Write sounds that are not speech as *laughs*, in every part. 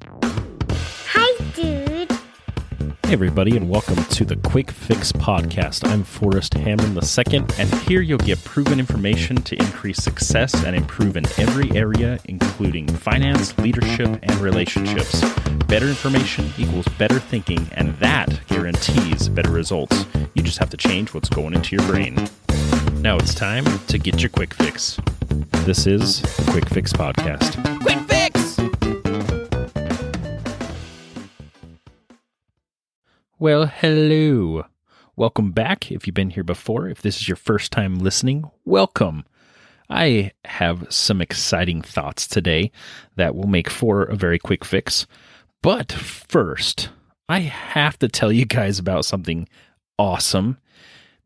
Hi, dude. Hey, everybody, and welcome to the Quick Fix Podcast. I'm Forrest Hammond II, and here you'll get proven information to increase success and improve in every area, including finance, leadership, and relationships. Better information equals better thinking, and that guarantees better results. You just have to change what's going into your brain. Now it's time to get your quick fix. This is the Quick Fix Podcast. Quick Well, hello. Welcome back. If you've been here before, if this is your first time listening, welcome. I have some exciting thoughts today that will make for a very quick fix. But first, I have to tell you guys about something awesome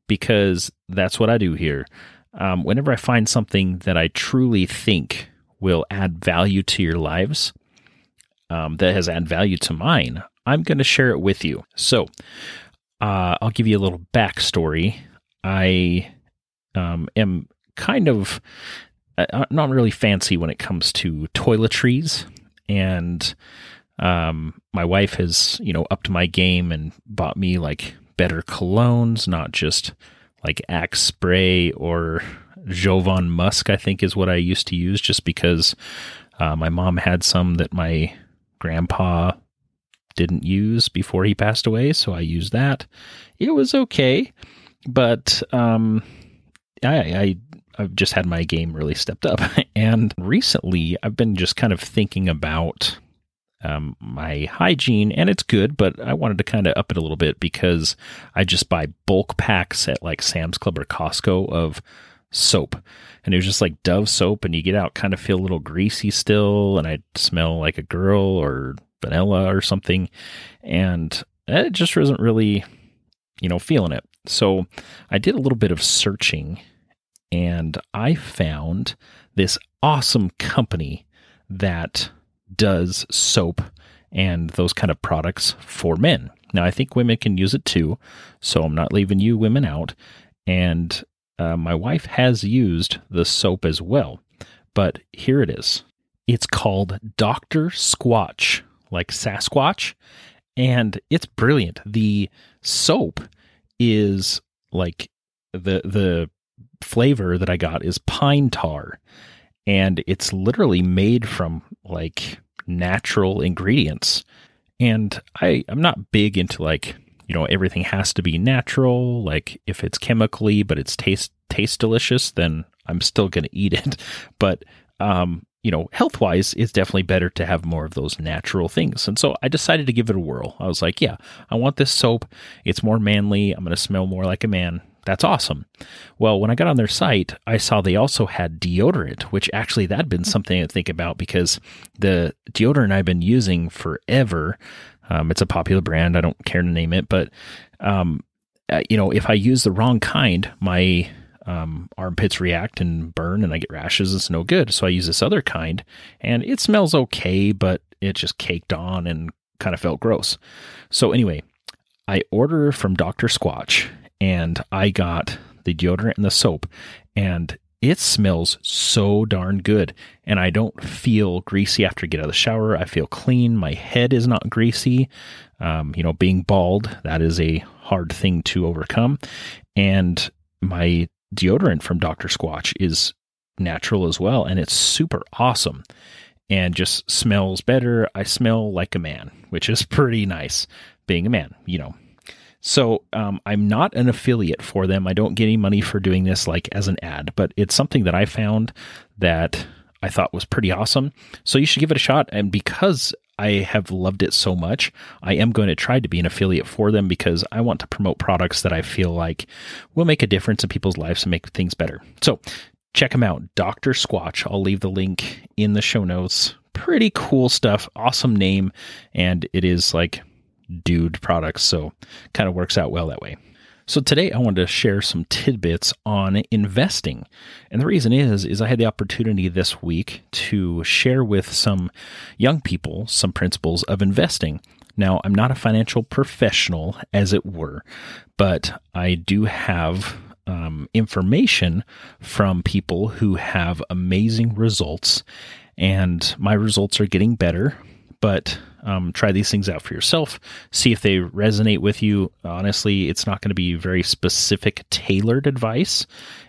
because that's what I do here. Um, whenever I find something that I truly think will add value to your lives, um, that has added value to mine, I'm going to share it with you. So, uh, I'll give you a little backstory. I um, am kind of uh, not really fancy when it comes to toiletries, and um, my wife has, you know, upped my game and bought me like better colognes, not just like Axe spray or Jovan Musk. I think is what I used to use, just because uh, my mom had some that my grandpa didn't use before he passed away, so I used that. It was okay, but um, I, I I've just had my game really stepped up, *laughs* and recently I've been just kind of thinking about um, my hygiene, and it's good, but I wanted to kind of up it a little bit because I just buy bulk packs at like Sam's Club or Costco of soap. And it was just like Dove soap, and you get out, kind of feel a little greasy still, and I smell like a girl or vanilla or something. And it just wasn't really, you know, feeling it. So I did a little bit of searching and I found this awesome company that does soap and those kind of products for men. Now, I think women can use it too, so I'm not leaving you women out. And uh, my wife has used the soap as well, but here it is. It's called Dr. Squatch, like Sasquatch, and it's brilliant. The soap is like the the flavor that I got is pine tar, and it's literally made from like natural ingredients. And I I'm not big into like you know everything has to be natural. Like if it's chemically but it's taste taste delicious, then I'm still gonna *laughs* eat it. But um, you know, health wise, it's definitely better to have more of those natural things. And so I decided to give it a whirl. I was like, yeah, I want this soap. It's more manly. I'm going to smell more like a man. That's awesome. Well, when I got on their site, I saw they also had deodorant, which actually that'd been something to think about because the deodorant I've been using forever, um, it's a popular brand. I don't care to name it, but um, uh, you know, if I use the wrong kind, my um, armpits react and burn and I get rashes. It's no good. So I use this other kind and it smells okay, but it just caked on and kind of felt gross. So anyway, I order from Dr. Squatch and I got the deodorant and the soap and it smells so darn good and I don't feel greasy after I get out of the shower. I feel clean. My head is not greasy. Um, you know, being bald, that is a hard thing to overcome. And my deodorant from Dr. Squatch is natural as well, and it's super awesome and just smells better. I smell like a man, which is *laughs* pretty nice being a man, you know. So um, I'm not an affiliate for them. I don't get any money for doing this like as an ad, but it's something that I found that I thought was pretty awesome. So you should give it a shot. And because I have loved it so much. I am going to try to be an affiliate for them because I want to promote products that I feel like will make a difference in people's lives and make things better. So check them out, Dr. Squatch. I'll leave the link in the show notes. Pretty cool stuff, awesome name, and it is like dude products, so kind of works out well that way. So today I wanted to share some tidbits on investing. And the reason is is I had the opportunity this week to share with some young people some principles of investing. Now, I'm not a financial professional as it were, but I do have um, information from people who have amazing results and my results are getting better but um, try these things out for yourself. See if they resonate with you. Honestly, it's not going to be very specific, tailored advice,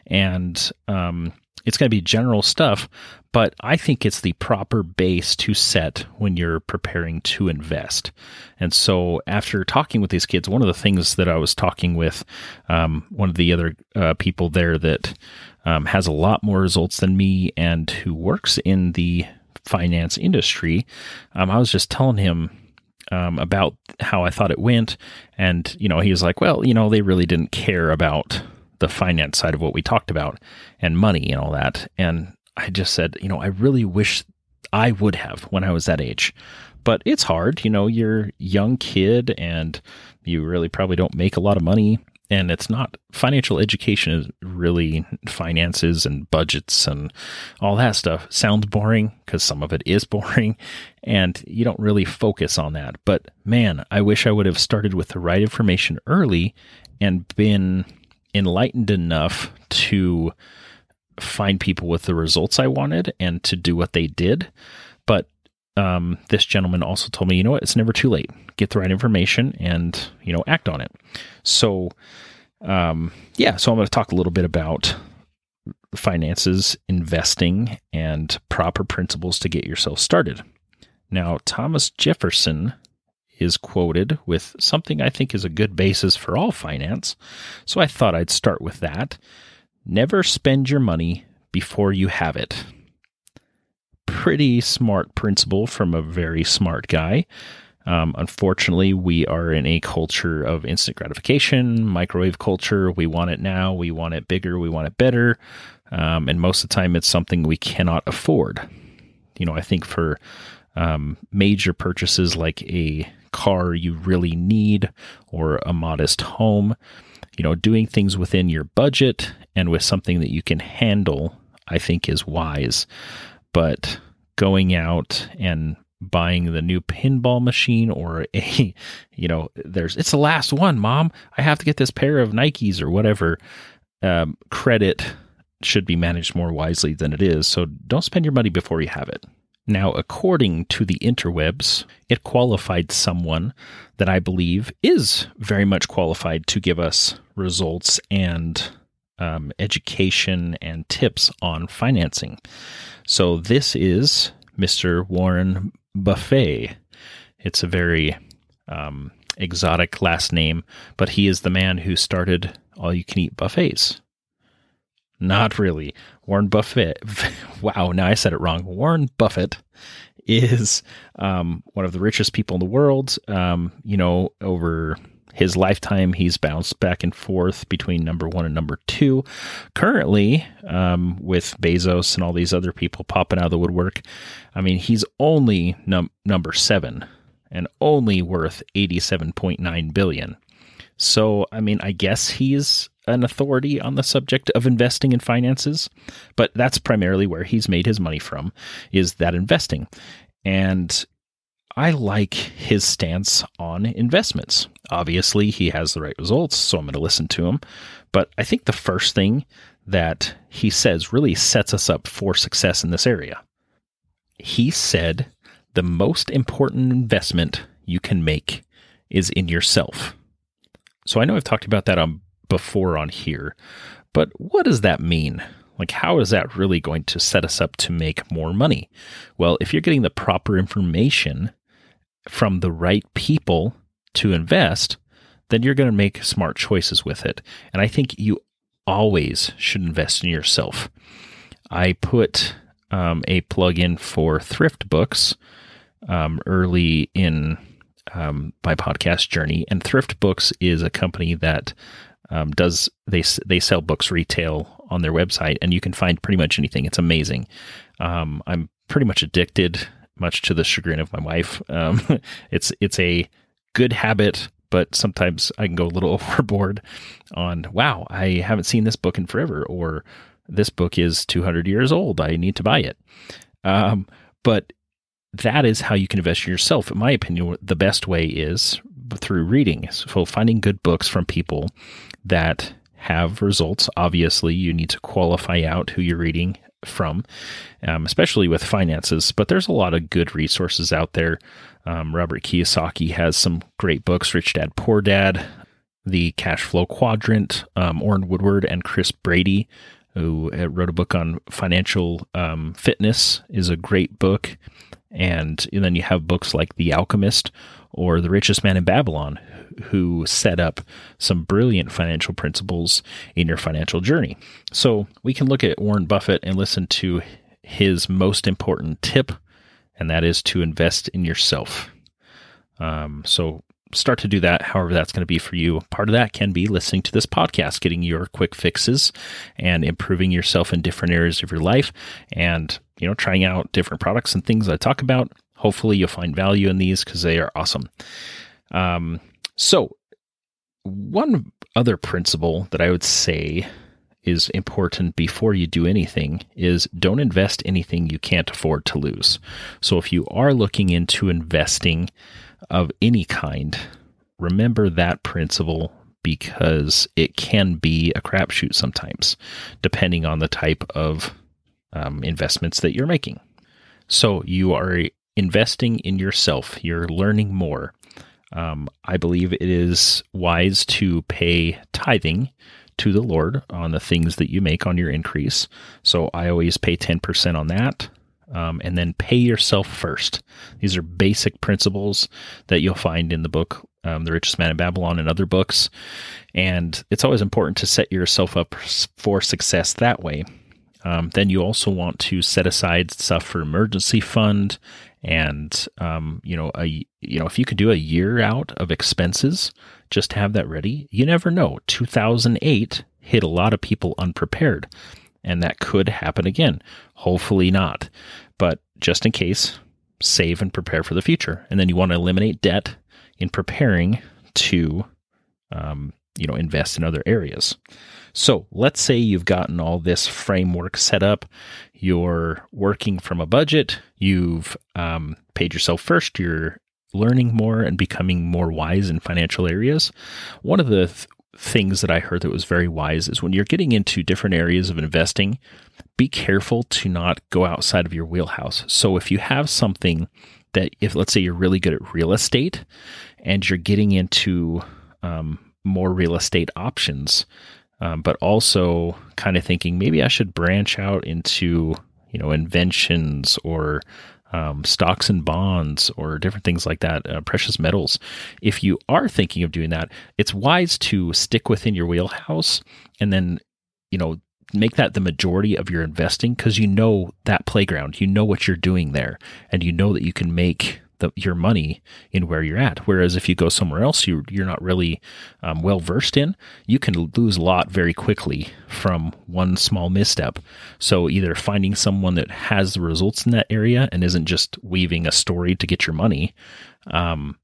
and um, it's going to be general stuff. But I think it's the proper base to set when you're preparing to invest. And so, after talking with these kids, one of the things that I was talking with um, one of the other uh, people there that um, has a lot more results than me and who works in the finance industry, um, I was just telling him um, about how I thought it went. And, you know, he was like, well, you know, they really didn't care about the finance side of what we talked about and money and all that. And I just said, you know, I really wish I would have when I was that age. But it's hard, you know, you're young kid and you really probably don't make a lot of money and it's not financial education is really finances and budgets and all that stuff sounds boring because some of it is *laughs* boring and you don't really focus on that. But man i wish i would have started with the right information early and been enlightened enough to find people with the results i wanted and to do what they did. But um, this gentleman also told me, you know what, it's never too late. Get the right information and, you know, act on it. So, um, yeah, so I'm going to talk a little bit about finances, investing, and proper principles to get yourself started. Now, Thomas Jefferson is quoted with something I think is a good basis for all finance, so I thought I'd start with that. Never spend your money before you have it. Pretty smart principle from a very smart guy. Um, unfortunately, we are in a culture of instant gratification, microwave culture. We want it now, we want it bigger, we want it better. Um, and most of the time, it's something we cannot afford. You know, I think for um, major purchases like a car you really need or a modest home, you know, doing things within your budget and with something that you can handle, I think is wise. But going out and buying the new pinball machine or a *laughs* you know there's it's the last one mom. I have to get this pair of nikes or whatever um, credit should be managed more wisely than it is. So don't spend your money before you have it. Now according to the interwebs it qualified someone that i believe is very much qualified to give us results and um, education and tips on financing so this is Mr. Warren Buffett. It's a very um, exotic last name, but he is the man who started all you can eat buffets. Not really. Warren Buffett. *laughs* wow, now I said it wrong. Warren Buffett is um, one of the richest people in the world. Um, you know, over his lifetime, he's bounced back and forth between number one and number two. Currently, um, with Bezos and all these other people popping out of the woodwork, I mean, he's only num- number seven and only worth 87.9 billion. So, I mean, I guess he's an authority on the subject of investing in finances, but that's primarily where he's made his money from is that investing. And I like his stance on investments. Obviously, he has the right results, so I'm going to listen to him. But I think the first thing that he says really sets us up for success in this area. He said the most important investment you can make is in yourself. So I know I've talked about that on before on here, but what does that mean? Like, how is that really going to set us up to make more money? Well, if you're getting the proper information from the right people to invest, then you're going to make smart choices with it. And I think you always should invest in yourself. I put um, a plug-in for thrift books um, early in um, my podcast journey, and Thrift Books is a company that um, does they they sell books retail on their website, and you can find pretty much anything. It's amazing. Um, I'm pretty much addicted much to the chagrin of my wife. Um, *laughs* it's it's a good habit, but sometimes I can go a little *laughs* overboard on wow, I haven't seen this book in forever, or this book is 200 years old. I need to buy it. Um, but that is how you can invest in yourself. In my opinion, the best way is through reading. So finding good books from people that have results. Obviously, you need to qualify out who you're reading from, um, especially with finances. But there's a lot of good resources out there. Um, Robert Kiyosaki has some great books Rich Dad, Poor Dad, The Cash Flow Quadrant, um, Orrin Woodward, and Chris Brady, who uh, wrote a book on financial um, fitness, is a great book. And, then you have books like The Alchemist or The Richest Man in Babylon, who set up some brilliant financial principles in your financial journey. So we can look at Warren Buffett and listen to his most important tip, and that is to invest in yourself. Um, so start to do that, however that's going to be for you. Part of that can be listening to this podcast, getting your quick fixes and improving yourself in different areas of your life and, you know, trying out different products and things I talk about. Hopefully you'll find value in these because they are awesome. Um, so, one other principle that I would say is important before you do anything is don't invest anything you can't afford to lose. So, if you are looking into investing of any kind, remember that principle because it can be a crapshoot sometimes, depending on the type of um, investments that you're making. So, you are investing in yourself, you're learning more. Um, I believe it is wise to pay tithing to the Lord on the things that you make on your increase. So I always pay 10% on that. Um, and then pay yourself first. These are basic principles that you'll find in the book, um, The Richest Man in Babylon, and other books. And it's always important to set yourself up for success that way. Um, then you also want to set aside stuff for emergency fund and um, you know a you know if you could do a year out of expenses just have that ready you never know 2008 hit a lot of people unprepared and that could happen again hopefully not but just in case save and prepare for the future and then you want to eliminate debt in preparing to um, you know invest in other areas so let's say you've gotten all this framework set up. You're working from a budget. You've um, paid yourself first. You're learning more and becoming more wise in financial areas. One of the th- things that I heard that was very wise is when you're getting into different areas of investing, be careful to not go outside of your wheelhouse. So if you have something that, if let's say you're really good at real estate and you're getting into um, more real estate options, um, but also kind of thinking maybe I should branch out into you know inventions or um, stocks and bonds or different things like that, uh, precious metals. If you are thinking of doing that, it's wise to stick within your wheelhouse and then you know make that the majority of your investing because you know that playground, you know what you're doing there, and you know that you can make the, your money in where you're at. Whereas if you go somewhere else you, you're not really um, well versed in, you can lose a lot very quickly from one small misstep. So either finding someone that has the results in that area and isn't just weaving a story to get your money, um,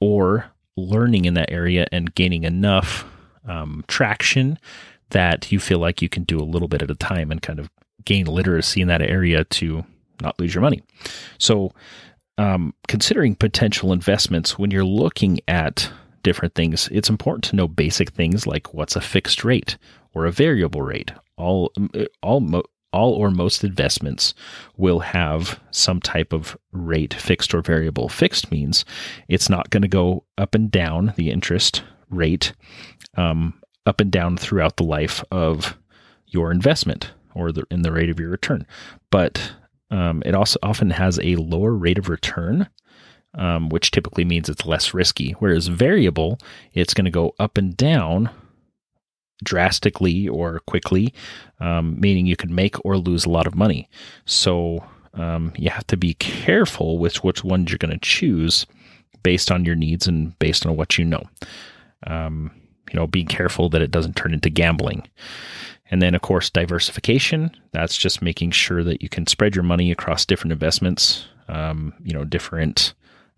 or learning in that area and gaining enough um, traction that you feel like you can do a little bit at a time and kind of gain literacy in that area to not lose your money. So um, considering potential investments when you're looking at different things, it's important to know basic things like what's a fixed rate or a variable rate. All all all or most investments will have some type of rate, fixed or variable. Fixed means it's not going to go up and down the interest rate, um, up and down throughout the life of your investment or the, in the rate of your return. But um, it also often has a lower rate of return, um, which typically means it's less risky. Whereas variable, it's going to go up and down drastically or quickly, um, meaning you can make or lose a lot of money. So um, you have to be careful with which ones you're going to choose based on your needs and based on what you know. Um, you know, being careful that it doesn't turn into gambling. And then, of course, diversification. That's just making sure that you can spread your money across different investments, um, you know, different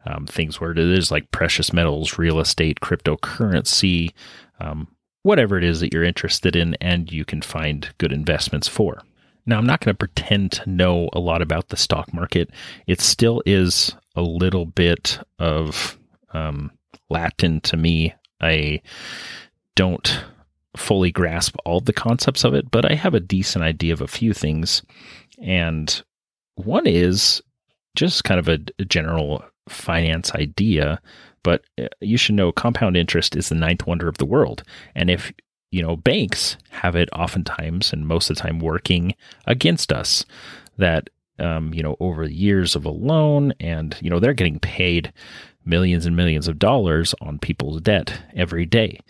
um, things where it is like precious metals, real estate, cryptocurrency, um, whatever it is that you're interested in and you can find good investments for. Now, I'm not going to pretend to know a lot about the stock market. It still is a little bit of um, Latin to me. I don't fully grasp all the concepts of it, but I have a decent idea of a few things. And one is just kind of a, general finance idea, but uh, you should know compound interest is the ninth wonder of the world. And if you know, banks have it oftentimes and most of the time working against us. That um, you know, over the years of a loan, and you know, they're getting paid millions and millions of dollars on people's debt every day.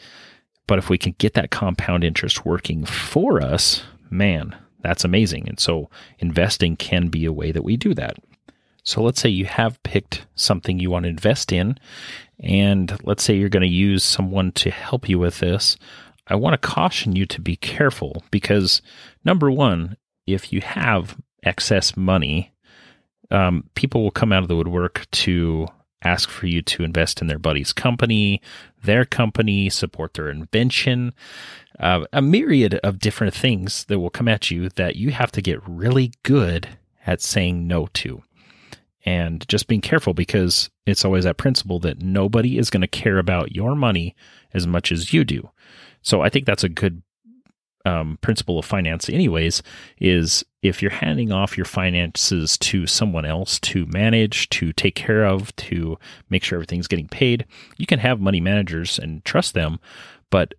But if we can get that compound interest working for us, man, that's amazing. And so investing can be a way that we do that. So let's say you have picked something you want to invest in, and let's say you're going to use someone to help you with this. I want to caution you to be careful because, number one, if you have excess money, um, people will come out of the woodwork to ask for you to invest in their buddy's company, their company, support their invention, uh, a myriad of different things that will come at you that you have to get really good at saying no to. And just being careful because it's always that principle that nobody is going to care about your money as much as you do. So I think that's a good um, principle of finance, anyways, is if you're handing off your finances to someone else to manage, to take care of, to make sure everything's getting paid, you can have money managers and trust them. But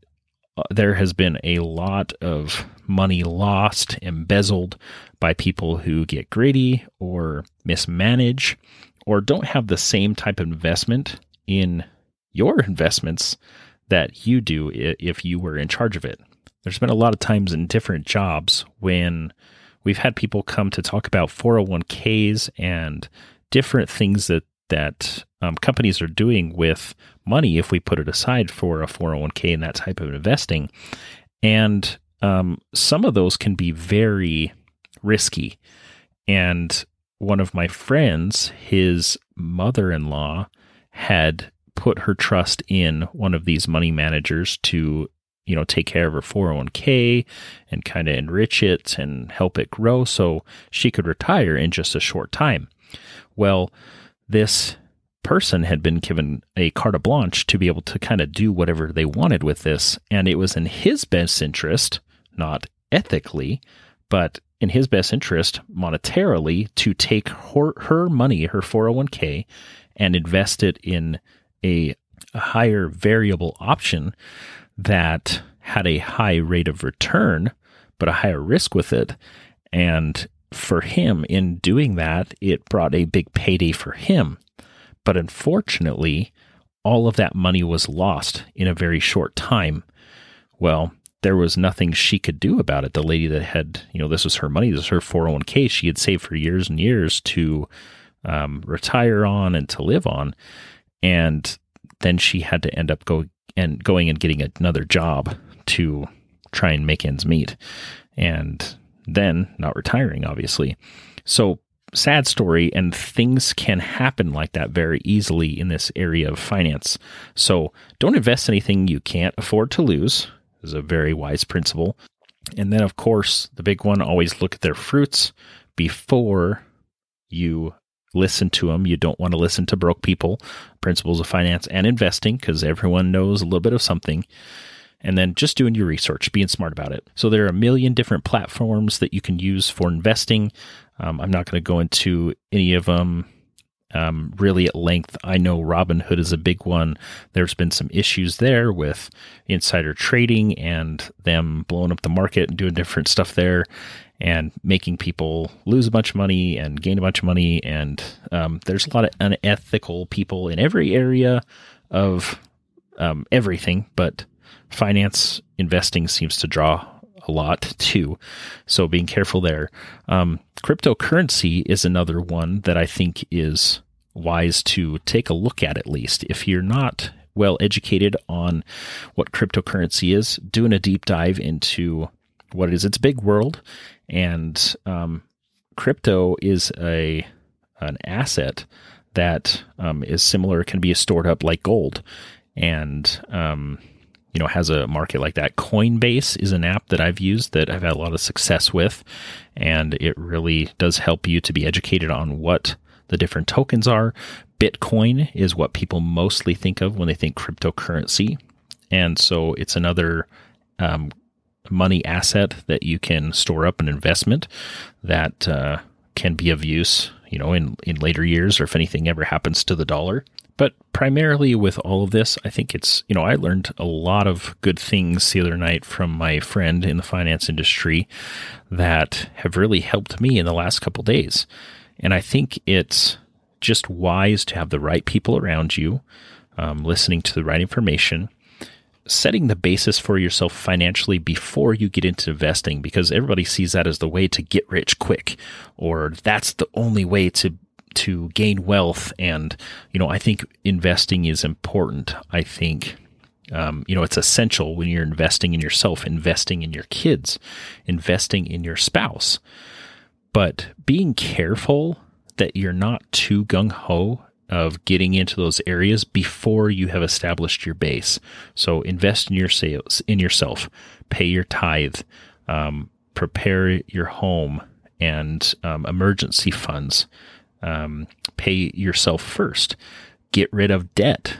uh, there has been a lot of money lost, embezzled by people who get greedy or mismanage or don't have the same type of investment in your investments that you do if you were in charge of it there's been a lot of times in different jobs when we've had people come to talk about 401ks and different things that that um, companies are doing with money if we put it aside for a 401k and that type of investing. And um, some of those can be very risky. And one of my friends his mother-in-law had put her trust in one of these money managers to you know, take care of her 401k and kind of enrich it and help it grow so she could retire in just a short time. Well, this person had been given a carte blanche to be able to kind of do whatever they wanted with this. And it was in his best interest, not ethically, but in his best interest monetarily to take her, her money, her 401k, and invest it in a, a higher variable option that had a high rate of return, but a higher risk with it. And for him, in doing that, it brought a big payday for him. But unfortunately, all of that money was lost in a very short time. Well, there was nothing she could do about it. The lady that had, you know, this was her money, this was her 401k she had saved for years and years to um, retire on and to live on. And then she had to end up go, and going and getting another job to try and make ends meet. And then not retiring, obviously. So, sad story, and things can happen like that very easily in this area of finance. So, don't invest anything you can't afford to lose, is a very wise principle. And then, of course, the big one always look at their fruits before you listen to them. You don't want to listen to broke people, principles of finance and investing, because everyone knows a little bit of something. And then just doing your research, being smart about it. So there are a million different platforms that you can use for investing. Um, I'm not going to go into any of them um, really at length. I know Robinhood is a big one. There's been some issues there with insider trading and them blowing up the market and doing different stuff there and making people lose a bunch of money and gain a bunch of money. And um, there's a lot of unethical people in every area of um, everything, but finance investing seems to draw a lot too. So being careful there. Um, cryptocurrency is another one that I think is wise to take a look at at least. If you're not well educated on what cryptocurrency is, doing a deep dive into what it is. It's a big world and um, crypto is a an asset that um, is similar, can be stored up like gold, and um, you know has a market like that. Coinbase is an app that I've used that I've had a lot of success with, and it really does help you to be educated on what the different tokens are. Bitcoin is what people mostly think of when they think cryptocurrency, and so it's another um, money asset that you can store up an investment that uh, can be of use, you know, in, in later years or if anything ever happens to the dollar. But primarily with all of this, I think it's, you know, I learned a lot of good things the other night from my friend in the finance industry that have really helped me in the last couple days. And I think it's just wise to have the right people around you, um, listening to the right information, setting the basis for yourself financially before you get into investing because everybody sees that as the way to get rich quick or that's the only way to to gain wealth. And you know I think investing is important. I think um, you know it's essential when you're investing in yourself investing in your kids investing in your spouse. But being careful that you're not too gung ho of getting into those areas before you have established your base. So invest in your sales, in yourself, pay your tithe, um, prepare your home and um, emergency funds. Um, pay yourself first. Get rid of debt.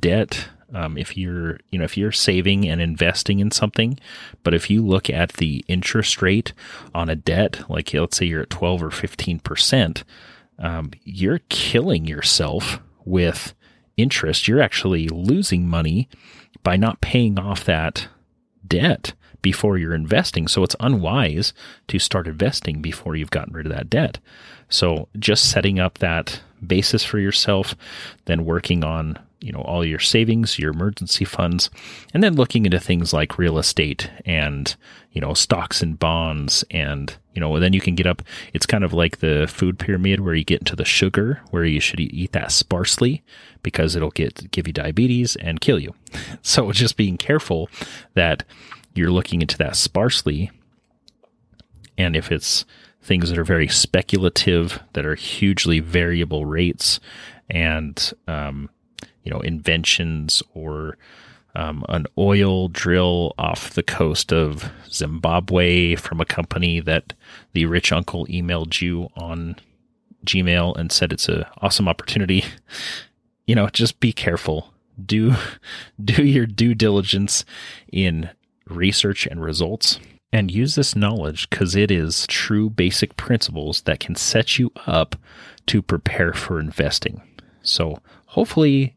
Debt. Um, if you're, you know, if you're saving and investing in something, but if you look at the interest rate on a debt, like let's say you're at 12 or 15 percent, um, you're killing yourself with interest. You're actually losing money by not paying off that debt before you're investing. So it's unwise to start investing before you've gotten rid of that debt. So just setting up that basis for yourself, then working on you know all your savings, your emergency funds, and then looking into things like real estate and you know stocks and bonds and you know then you can get up it's kind of like the food pyramid where you get into the sugar where you should eat that sparsely because it'll get give you diabetes and kill you. *laughs* So just being careful that you're looking into that sparsely and if it's things that are very speculative that are hugely variable rates and um, you know inventions or um, an oil drill off the coast of Zimbabwe from a company that the rich uncle emailed you on Gmail and said it's an awesome opportunity. You know, just be careful. Do *laughs* do your due diligence in research and results and use this knowledge because it is true basic principles that can set you up to prepare for investing. So hopefully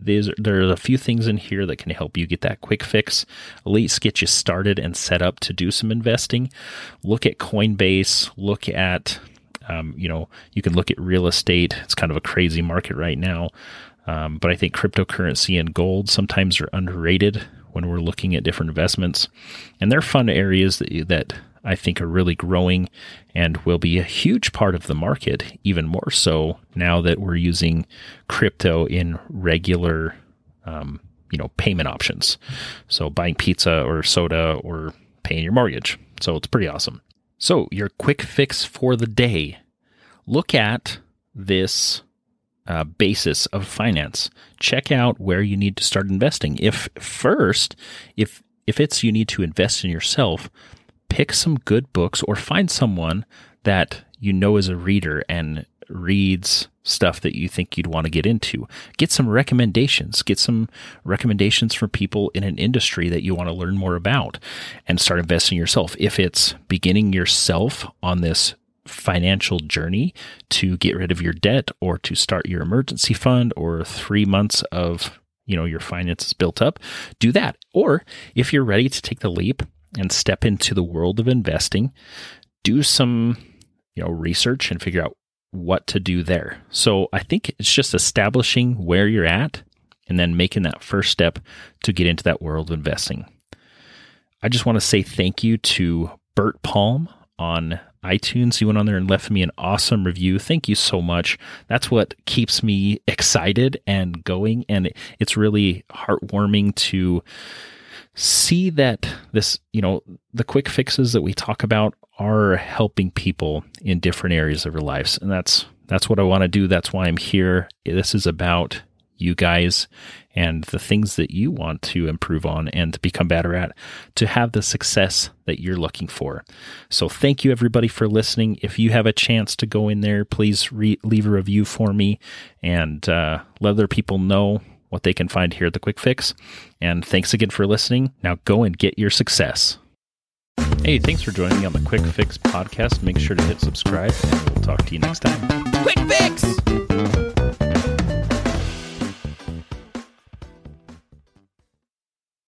there's, a few things in here that can help you get that quick fix, at least get you started and set up to do some investing. Look at Coinbase, look at, um, you know, you can look at real estate. It's kind of a crazy market right now. Um, but I think cryptocurrency and gold sometimes are underrated when we're looking at different investments. And they're fun areas that, that I think are really growing and will be a huge part of the market, even more so now that we're using crypto in regular, um, you know, payment options. So buying pizza or soda or paying your mortgage. So it's pretty awesome. So your quick fix for the day: look at this uh, basis of finance. Check out where you need to start investing. If first, if if it's you need to invest in yourself, pick some good books or find someone that you know is a reader and reads stuff that you think you'd want to get into. Get some recommendations. Get some recommendations from people in an industry that you want to learn more about and start investing yourself. If it's beginning yourself on this financial journey to get rid of your debt or to start your emergency fund or 3 months of you know your finances built up, do that. Or if you're ready to take the leap and step into the world of investing, do some, you know, research and figure out what to do there. So I think it's just establishing where you're at and then making that first step to get into that world of investing. I just want to say thank you to Bert Palm on iTunes. He went on there and left me an awesome review. Thank you so much. That's what keeps me excited and going. And it's really heartwarming to see that this, you know, the quick fixes that we talk about are helping people in different areas of their lives. And that's that's what I want to do. That's why I'm here. This is about you guys and the things that you want to improve on and to become better at to have the success that you're looking for. So, thank you everybody for listening. If you have a chance to go in there, please re- leave a review for me and uh, let other people know what they can find here at the Quick Fix. And thanks again for listening. Now go and get your success. Hey, thanks for joining me on the Quick Fix podcast. Make sure to hit subscribe, and we'll talk to you next time. Quick fix!